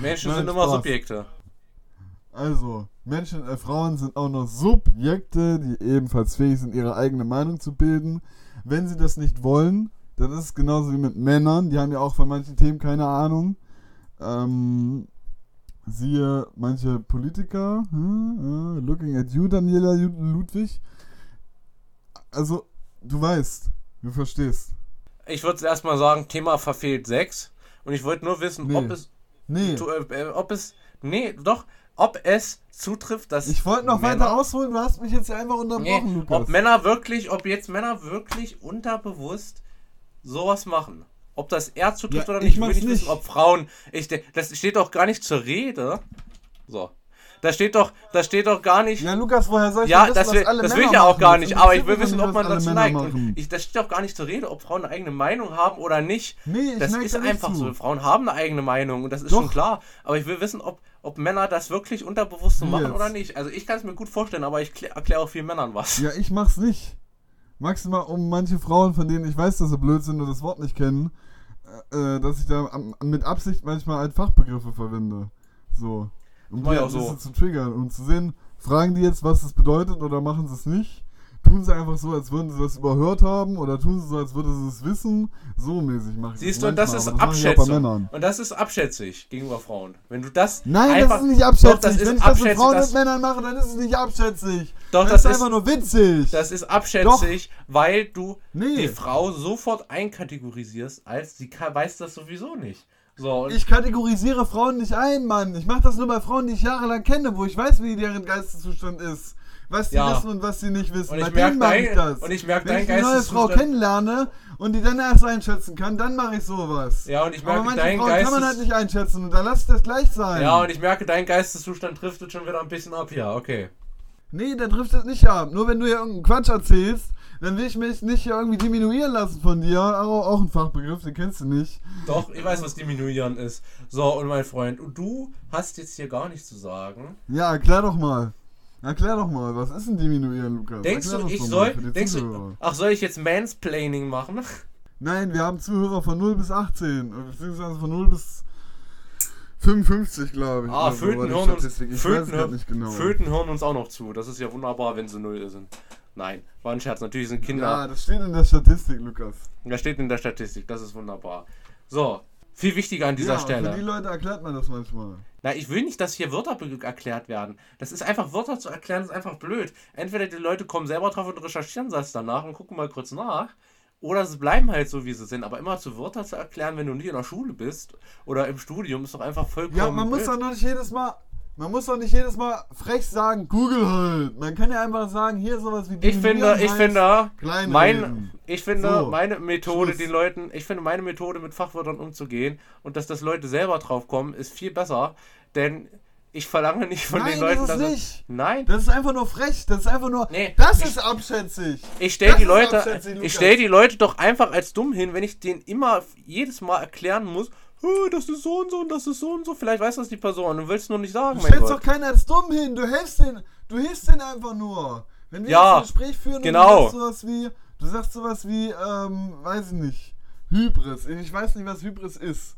Menschen Nein, sind immer Spaß. Subjekte. Also, Menschen, äh, Frauen sind auch nur Subjekte, die ebenfalls fähig sind, ihre eigene Meinung zu bilden. Wenn sie das nicht wollen, dann ist es genauso wie mit Männern. Die haben ja auch von manchen Themen keine Ahnung. Ähm, siehe manche Politiker, hm, äh, looking at you, Daniela Ludwig. Also, du weißt, du verstehst. Ich würde erstmal sagen, Thema verfehlt 6. Und ich wollte nur wissen, Nee. ob es. Nee, Tu- äh, äh, ob es. Nee, doch. Ob es zutrifft, dass. ich wollte noch Männer- weiter ausholen, du hast mich jetzt einfach Nee, unterbrochen, Lukas. ob Männer wirklich, ob jetzt Männer wirklich unterbewusst sowas machen. Ob das er zutrifft Ja, oder ich nicht, will mach's ich wissen, nicht. ob Frauen. Ich, das steht doch gar nicht zur Rede. So. Da steht doch, da steht doch gar nicht. ja, Lukas, woher soll ich Ja, das wissen, will, was alle das will Männer ich ja auch gar Das nicht, aber ich will wissen, ob man dazu neigt. ich, das steht doch gar nicht zur Rede, ob Frauen eine eigene Meinung haben oder nicht. Nee, ich das ist da einfach zu. so. Frauen haben eine eigene Meinung und das ist Doch. schon klar. Aber ich will wissen, ob, ob Männer das wirklich unterbewusst so machen jetzt? oder nicht. Also ich kann es mir gut vorstellen, aber ich erkläre auch vielen Männern was. Ja, ich mach's nicht. Maximal um manche Frauen, von denen ich weiß, dass sie blöd sind und das Wort nicht kennen, äh, dass ich da am, mit Absicht manchmal halt Fachbegriffe verwende. So. Um die ein auch so. bisschen zu triggern und zu sehen, fragen die jetzt, was das bedeutet oder machen sie es nicht. Tun sie einfach so, als würden sie das überhört haben oder tun sie so, als würden sie es wissen. So mäßig mache ich Siehst das du, das manchmal, ist bei Abschätzung. Männern. Und das ist abschätzig gegenüber Frauen. Wenn du das Nein, einfach, das ist nicht abschätzig. Doch, das ist Wenn ich das mit abschätzig, Frauen das- und Männern mache, dann ist es nicht abschätzig. Doch, das, das ist einfach nur witzig. Das ist abschätzig, weil du Nee. die Frau sofort einkategorisierst, als sie weiß das sowieso nicht. So, Ich kategorisiere Frauen nicht ein, Mann. Ich mache das nur bei Frauen, die ich jahrelang kenne, wo ich weiß, wie deren Geisteszustand ist. Was die Ja. wissen und was sie nicht wissen. Und ich bei denen mache dein- ich das. und ich merk Wenn ich eine neue Frau kennenlerne und die dann erst einschätzen kann, dann mache ich sowas. Ja, und ich Aber merke, manche dein Frauen kann man Geistes- halt nicht einschätzen und dann lass ich das gleich sein. ja, und ich merke, dein Geisteszustand driftet schon wieder ein bisschen ab hier. Okay. Nee, der trifft es nicht ab. Nur wenn du hier irgendeinen Quatsch erzählst, dann will ich mich nicht hier irgendwie diminuieren lassen von dir. Auch, auch ein Fachbegriff, den kennst du nicht. Doch, ich weiß, was diminuieren ist. So, und mein Freund, und du hast jetzt hier gar nichts zu sagen. Ja, erklär doch mal. Erklär doch mal, was ist ein Diminuieren, Lukas? Denkst Erklär du, ich soll. Denkst Zuhörer. du. Ach, soll ich jetzt Mansplaining machen? *laughs* Nein, wir haben Zuhörer von 0 bis 18, äh, beziehungsweise von 0 bis 55, glaube ich. Ah, oder so Föten hören uns. Föten, nicht genau. Föten hören uns auch noch zu. Das ist ja wunderbar, wenn sie null sind. Nein, war ein Scherz. Natürlich sind Kinder. Ja, das steht in der Statistik, Lukas. Das steht in der Statistik, das ist wunderbar. So, viel wichtiger an dieser ja, Stelle. Für die Leute erklärt man das manchmal. Na, ich will nicht, dass hier Wörter erklärt werden. Das ist einfach, Wörter zu erklären, ist einfach blöd. Entweder die Leute kommen selber drauf und recherchieren das danach und gucken mal kurz nach. Oder sie bleiben halt so, wie sie sind. Aber immer zu Wörter zu erklären, wenn du nicht in der Schule bist oder im Studium, ist doch einfach vollkommen Ja, man muss blöd. doch noch nicht jedes Mal. Man muss doch nicht jedes Mal frech sagen, Google halt. Man kann ja einfach sagen, hier sowas wie Ich finde, ich finde, mein, ich finde So, meine Methode, Schluss. den Leuten, ich finde meine Methode mit Fachwörtern umzugehen und dass das Leute selber drauf kommen, ist viel besser, denn ich verlange nicht von Nein, den Leuten, das ist dass nicht. nein, Das ist einfach nur frech. Das ist einfach nur. Nee, das ich- ist abschätzig. ich stelle die Leute, ich stelle die Leute doch einfach als dumm hin, wenn ich denen immer jedes Mal erklären muss, "Hö, das ist so und so und das ist so und so. Vielleicht weiß das die Person. Du willst nur nicht sagen, Du stellst doch keinen als dumm hin. Du hilfst den. Du hilfst den einfach nur. Wenn wir Ja, ein Gespräch führen genau. und du sagst sowas wie, du sagst sowas wie, ähm, weiß ich nicht, Hybris. Ich weiß nicht, was Hybris ist.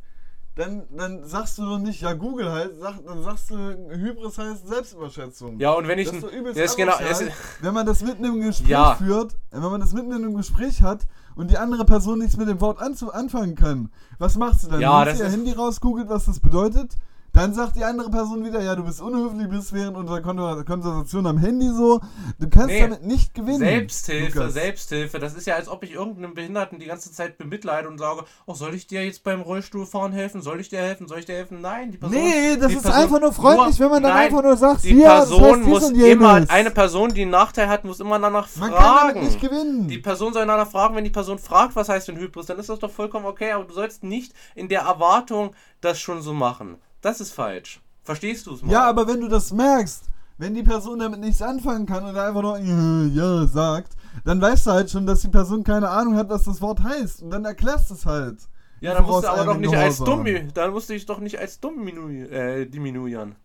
Dann, dann sagst du doch nicht, ja, Google halt, sag, dann sagst du, Hybris heißt Selbstüberschätzung. Ja, und wenn ich Das ist so übelst das genau, asozial, es, wenn man das mitten im Gespräch Ja. führt, äh, wenn man das mitten in einem Gespräch hat und die andere Person nichts mit dem Wort anzu anfangen kann, was machst du dann? Ja, Nimmst das du ihr Handy raus, googelt, was das bedeutet? Dann sagt die andere Person wieder, ja, du bist unhöflich, bist während unserer Kon Konversation am Handy so. Du kannst Nee. damit nicht gewinnen. Selbsthilfe, Lukas. Selbsthilfe. Das ist ja, als ob ich irgendeinem Behinderten die ganze Zeit bemitleide und sage, oh, soll ich dir jetzt beim Rollstuhlfahren helfen? Soll ich dir helfen? Soll ich dir helfen? Nein, die Person. Nee, das ist Person- einfach nur freundlich, wenn man dann nein, einfach nur sagt, die hier, das Person heißt dies muss immer, eine Person, die einen Nachteil hat, muss immer danach Man kann damit fragen. nicht gewinnen. Die Person soll danach fragen, wenn die Person fragt, was heißt denn Hybris, dann ist das doch vollkommen okay, aber du sollst nicht in der Erwartung das schon so machen. Das ist falsch. Verstehst du es mal? Ja, aber wenn du das merkst, wenn die Person damit nichts anfangen kann oder einfach nur äh, ja sagt, dann weißt du halt schon, dass die Person keine Ahnung hat, was das Wort heißt. Und dann erklärst du es halt. Ja, dann musst du aber doch nicht als dumm, dann musst du dich doch nicht als dumm äh, diminuieren.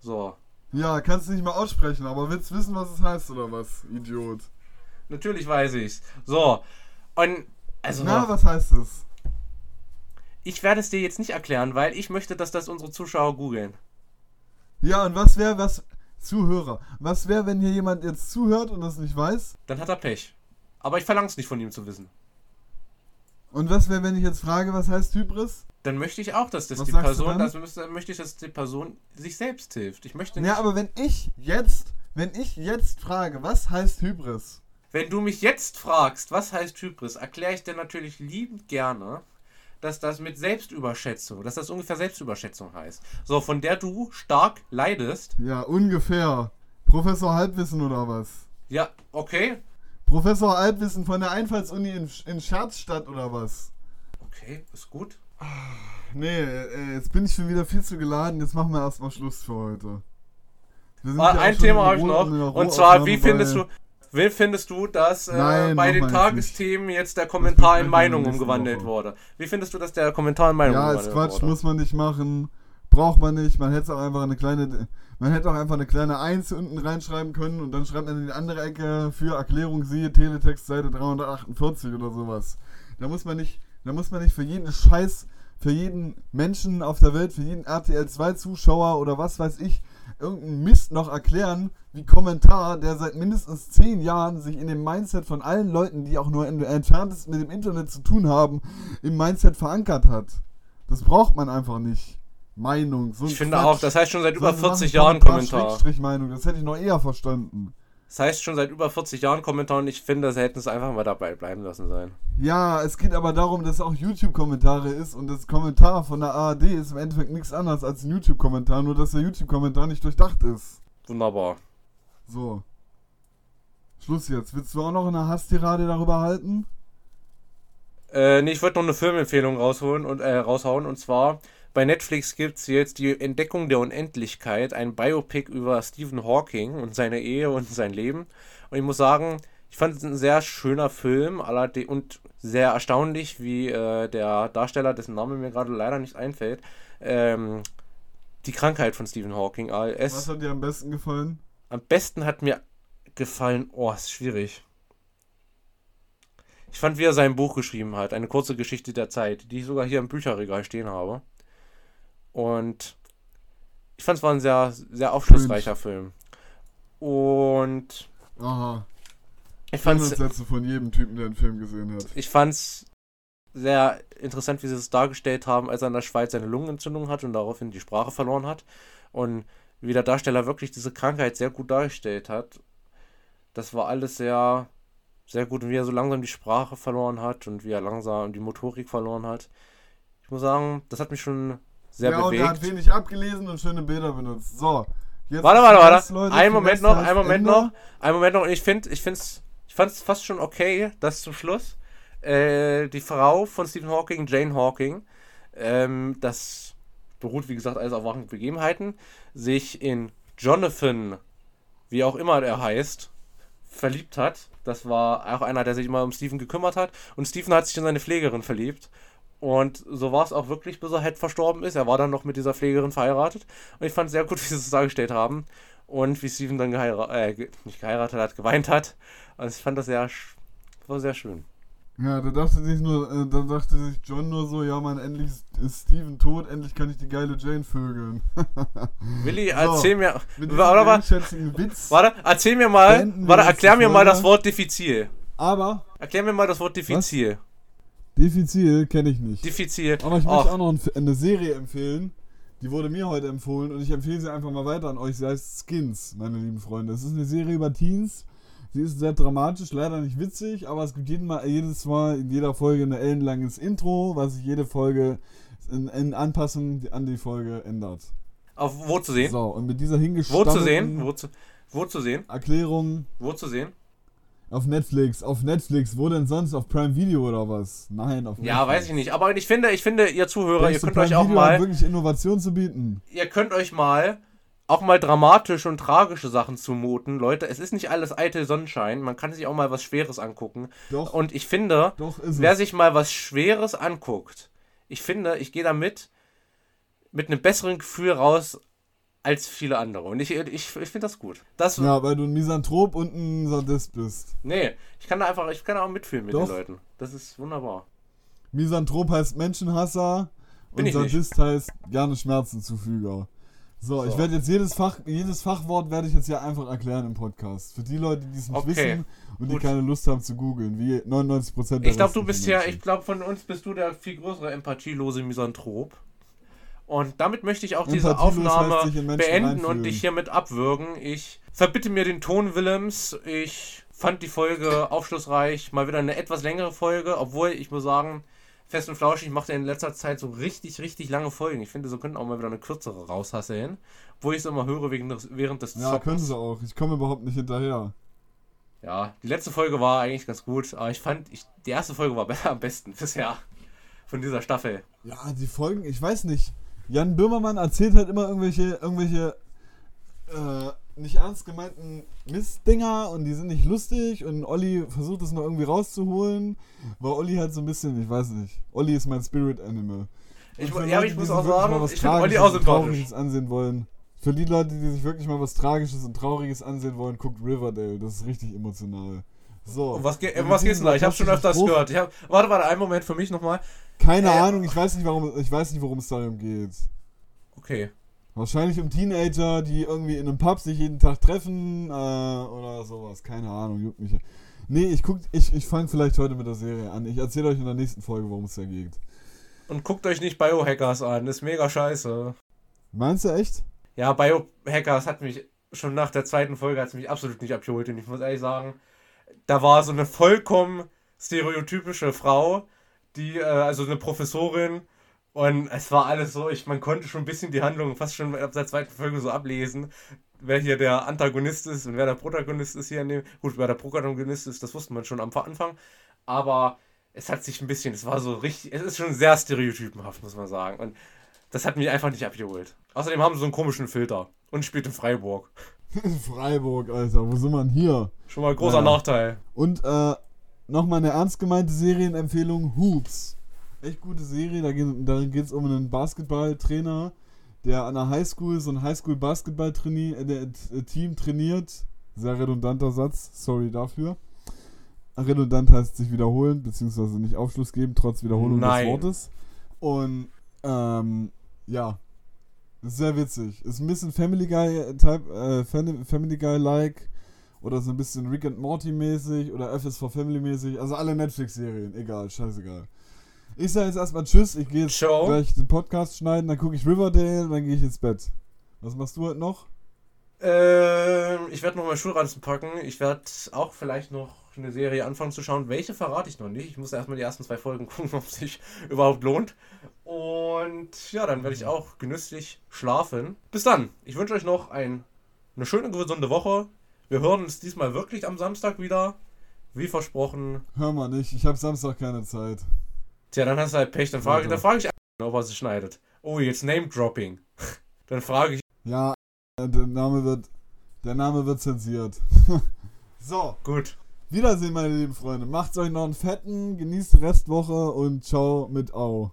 So. Ja, kannst du nicht mal aussprechen, aber willst wissen, was es heißt oder was, Idiot? Natürlich weiß ich's. So. Und, also, Na, was heißt es? Ich werde es dir jetzt nicht erklären, weil ich möchte, dass das unsere Zuschauer googeln. Ja, und was wäre, was, Zuhörer, was wäre, wenn hier jemand jetzt zuhört und das nicht weiß? Dann hat er Pech. Aber ich verlange es nicht von ihm zu wissen. Und was wäre, wenn ich jetzt frage, was heißt Hybris? Dann möchte ich auch, dass das Was die Person, dann möchte ich, dass die Person sich selbst hilft. Ich möchte nicht, Ja, aber wenn ich jetzt, wenn ich jetzt frage, was heißt Hybris? wenn du mich jetzt fragst, was heißt Hybris, erkläre ich dir natürlich liebend gerne, dass das mit Selbstüberschätzung, dass das ungefähr Selbstüberschätzung heißt. So, von der du stark leidest. Ja, ungefähr. Professor Halbwissen oder was? Ja, okay. Professor Halbwissen von der Einfallsuni in, in Scherzstadt oder was? Okay, ist gut. Nee, äh, jetzt bin ich schon wieder viel zu geladen. Jetzt machen wir erstmal Schluss für heute. Ah, ein Thema habe ich noch. Und zwar, wie findest du, wie findest du, dass äh, Nein, bei den Tagesthemen jetzt der Kommentar in wir Meinung umgewandelt Woche. wurde? Wie findest du, dass der Kommentar in Meinung Ja, ist umgewandelt Quatsch, wurde? muss man nicht machen. Braucht man nicht. Man hätte auch einfach eine kleine. Man hätte auch einfach eine kleine 1 unten reinschreiben können und dann schreibt man in die andere Ecke für Erklärung siehe Teletext Seite 348 oder sowas. Da muss man nicht, da muss man nicht für jeden Scheiß, für jeden Menschen auf der Welt, für jeden RTL 2 Zuschauer oder was weiß ich, irgendeinen Mist noch erklären, wie Kommentar, der seit mindestens 10 Jahren sich in dem Mindset von allen Leuten, die auch nur entferntest mit dem Internet zu tun haben, im Mindset verankert hat. Das braucht man einfach nicht. Meinung, so Ich finde Quatsch. auch, das heißt schon seit über Sondern 40 machen Jahren Kommentar. Kommentar. Schrägstrich-Meinung, das hätte ich noch eher verstanden. Das heißt schon seit über 40 Jahren Kommentar und ich finde, sie hätten es einfach mal dabei bleiben lassen sollen. Ja, es geht aber darum, dass es auch YouTube-Kommentare ist und das Kommentar von der ARD ist im Endeffekt nichts anderes als ein YouTube-Kommentar, nur dass der YouTube-Kommentar nicht durchdacht ist. Wunderbar. So. Schluss jetzt. Willst du auch noch eine Hasstirade darüber halten? Äh, nee, ich wollte noch eine Filmempfehlung rausholen und äh, raushauen und zwar bei Netflix gibt es jetzt die Entdeckung der Unendlichkeit, ein Biopic über Stephen Hawking und seine Ehe und sein Leben. Und ich muss sagen, ich fand es ein sehr schöner Film und sehr erstaunlich, wie äh, der Darsteller, dessen Name mir gerade leider nicht einfällt, ähm, die Krankheit von Stephen Hawking, ALS. Was hat dir am besten gefallen? Am besten hat mir gefallen, oh, ist schwierig. Ich fand, wie er sein Buch geschrieben hat, eine kurze Geschichte der Zeit, die ich sogar hier im Bücherregal stehen habe. Und ich fand es war ein sehr, sehr aufschlussreicher Film. Und Aha. ich fand es Sätze von jedem Typen, der einen Film gesehen hat. ich fand's sehr interessant, wie sie es dargestellt haben, als er in der Schweiz eine Lungenentzündung hat und daraufhin die Sprache verloren hat. Und wie der Darsteller wirklich diese Krankheit sehr gut dargestellt hat. Das war alles sehr, sehr gut. Und wie er so langsam die Sprache verloren hat und wie er langsam die Motorik verloren hat. Ich muss sagen, das hat mich schon sehr ja, und er hat bewegt. wenig abgelesen und schöne Bilder benutzt. So. Jetzt Warte, warte, warte. Leute, Ein Moment noch, ein Moment Ende. noch, ein Moment noch. Ich finde, ich find's, ich fand's fast schon okay, dass zum Schluss äh, die Frau von Stephen Hawking, Jane Hawking, ähm, das beruht wie gesagt alles auf wahren Begebenheiten, sich in Jonathan, wie auch immer er heißt, verliebt hat. Das war auch einer, der sich immer um Stephen gekümmert hat. Und Stephen hat sich in seine Pflegerin verliebt. Und so war es auch wirklich, bis er halt verstorben ist. Er war dann noch mit dieser Pflegerin verheiratet. Und ich fand es sehr gut, *laughs* wie sie es dargestellt haben. Und wie Steven dann geheiratet, äh, nicht geheiratet hat, geweint hat. Und ich fand das sehr, war sehr schön. Ja, da dachte sich nur, äh, da dachte sich John nur so, ja man, endlich ist, Steven tot, endlich kann ich die geile Jane vögeln. *laughs* Willi, So, erzähl mir, warte, warte, erzähl mir mal, warte, erklär mir mal das Wort diffizil. Aber Erklär mir mal das Wort diffizil. Diffizil kenne ich nicht. Diffizil. Aber ich möchte auch noch ein, eine Serie empfehlen. Die wurde mir heute empfohlen und ich empfehle sie einfach mal weiter an euch. Sie heißt Skins, meine lieben Freunde. Es ist eine Serie über Teens. Sie ist sehr dramatisch, leider nicht witzig, aber es gibt jeden mal, jedes Mal in jeder Folge ein ellenlanges Intro, was sich jede Folge in, in Anpassung an die Folge ändert. auf, wo zu sehen? So, und mit dieser Wo hingestammelten zu sehen? Wo zu, wo zu sehen? Erklärung Wo zu sehen? Auf Netflix. Auf Netflix, wo denn sonst? Auf Prime Video oder was? Nein, auf Netflix. Ja, weiß ich nicht. Aber ich finde, ich finde, ihr Zuhörer, ihr Denkst du, könnt Prime euch auch Video mal, wirklich Innovation zu bieten. ihr könnt euch mal auch mal dramatische und tragische Sachen zumuten. Leute, es ist nicht alles eitel Sonnenschein. Man kann sich auch mal was Schweres angucken. Doch, Und ich finde, doch wer sich mal was Schweres anguckt, ich finde, ich gehe damit mit einem besseren Gefühl raus als viele andere. Und ich, ich, ich finde das gut. Das, Ja, weil du ein Misanthrop und ein Sadist bist. Nee, ich kann da einfach, ich kann da auch mitfühlen mit Doch. den Leuten. Das ist wunderbar. Misanthrop heißt Menschenhasser Bin und ich nicht. Sadist heißt gerne Schmerzenzufüger. So, ich So. werde jetzt jedes Fach, jedes Fachwort werde ich jetzt hier einfach erklären im Podcast. Für die Leute, die es nicht Okay, wissen und die gut. keine Lust haben zu googeln, wie 99% der Ich glaube, du bist ja, ich glaube, von uns bist du der viel größere empathielose Misanthrop. Und damit möchte ich auch diese Aufnahme beenden reinfühlen. und dich hiermit abwürgen. Ich verbitte mir den Ton Willems. Ich fand die Folge aufschlussreich. Mal wieder eine etwas längere Folge, obwohl ich muss sagen, Fest und Flauschig macht in letzter Zeit so richtig, richtig lange Folgen. Ich finde, so könnten auch mal wieder eine kürzere raushasseln. Wo ich es immer höre wegen des, während des Ja, können sie auch. Ich komme überhaupt nicht hinterher. Ja, die letzte Folge war eigentlich ganz gut, aber ich fand, ich, die erste Folge war *laughs* am besten bisher von dieser Staffel. Ja, die Folgen, ich weiß nicht. Jan Böhmermann erzählt halt immer irgendwelche, irgendwelche äh, nicht ernst gemeinten Mistdinger und die sind nicht lustig und Olli versucht es noch irgendwie rauszuholen, weil Olli halt so ein bisschen, ich weiß nicht. Olli ist mein Spirit Animal. Ich, Und ja, Leute, ich muss auch sagen, was ich finde Olli auch und sympathisch. Trauriges ansehen wollen. Für die Leute, die sich wirklich mal was Tragisches und Trauriges ansehen wollen, guckt Riverdale. Das ist richtig emotional. So. Um was, ge Und was mit geht's denn da? Ich habe schon öfters Spruch- gehört. Ich hab, warte, warte, einen Moment für mich nochmal. Keine Äh, Ahnung, ich weiß nicht, warum, ich weiß nicht, worum es darum geht. Okay. Wahrscheinlich um Teenager, die irgendwie in einem Pub sich jeden Tag treffen äh, oder sowas. Keine Ahnung, juckt mich. Nee, ich guck, ich, ich fange vielleicht heute mit der Serie an. Ich erzähle euch in der nächsten Folge, worum es da geht. Und guckt euch nicht Biohackers an, ist mega scheiße. Meinst du echt? Ja, Biohackers hat mich schon nach der zweiten Folge hat's mich absolut nicht abgeholt. Und ich muss ehrlich sagen, da war so eine vollkommen stereotypische Frau, die, äh, also eine Professorin. Und es war alles so, ich, man konnte schon ein bisschen die Handlung fast schon ab der zweiten Folge so ablesen, wer hier der Antagonist ist und wer der Protagonist ist hier in dem. Gut, wer der Protagonist ist, das wusste man schon am Anfang. Aber es hat sich ein bisschen, es war so richtig, es ist schon sehr stereotypenhaft, muss man sagen. Und das hat mich einfach nicht abgeholt. Außerdem haben sie so einen komischen Filter und spielt in Freiburg. *laughs* Freiburg, Alter, wo sind wir denn hier? Schon mal ein großer Ja. Nachteil. Und äh, nochmal eine ernst gemeinte Serienempfehlung: Hoops. Echt gute Serie, da geht, darin geht es um einen Basketballtrainer, der an der Highschool so ein Highschool-Basketball-Team trainiert. Sehr redundanter Satz, sorry dafür. Redundant heißt sich wiederholen, beziehungsweise nicht Aufschluss geben, trotz Wiederholung Nein. des Wortes. Und ähm, ja, sehr witzig. Ist ein bisschen Family Guy Type, äh, Fam- Family Guy like oder so ein bisschen Rick and Morty mäßig oder FSV Family mäßig. Also alle Netflix-Serien, egal, scheißegal. Ich sage jetzt erstmal Tschüss, ich gehe jetzt Ciao. gleich den Podcast schneiden, dann gucke ich Riverdale, dann gehe ich ins Bett. Was machst du heute noch? Ähm, ich werde noch mal Schulranzen packen. Ich werde auch vielleicht noch eine Serie anfangen zu schauen. Welche verrate ich noch nicht. Ich muss erstmal die ersten zwei Folgen *laughs* gucken, ob es sich überhaupt lohnt. Und ja, dann werde ich auch genüsslich schlafen. Bis dann. Ich wünsche euch noch ein, eine schöne, gesunde Woche. Wir hören uns diesmal wirklich am Samstag wieder. Wie versprochen. Hör mal nicht, ich habe Samstag keine Zeit. Tja, dann hast du halt Pech. Dann frage, dann frage ich, ob er sie schneidet. Oh, jetzt Name-Dropping. *laughs* Dann frage ich. Ja, der Name wird, der Name wird zensiert. *laughs* so, Gut. Wiedersehen, meine lieben Freunde. Macht's euch noch einen fetten, genießt die Restwoche und ciao mit Au.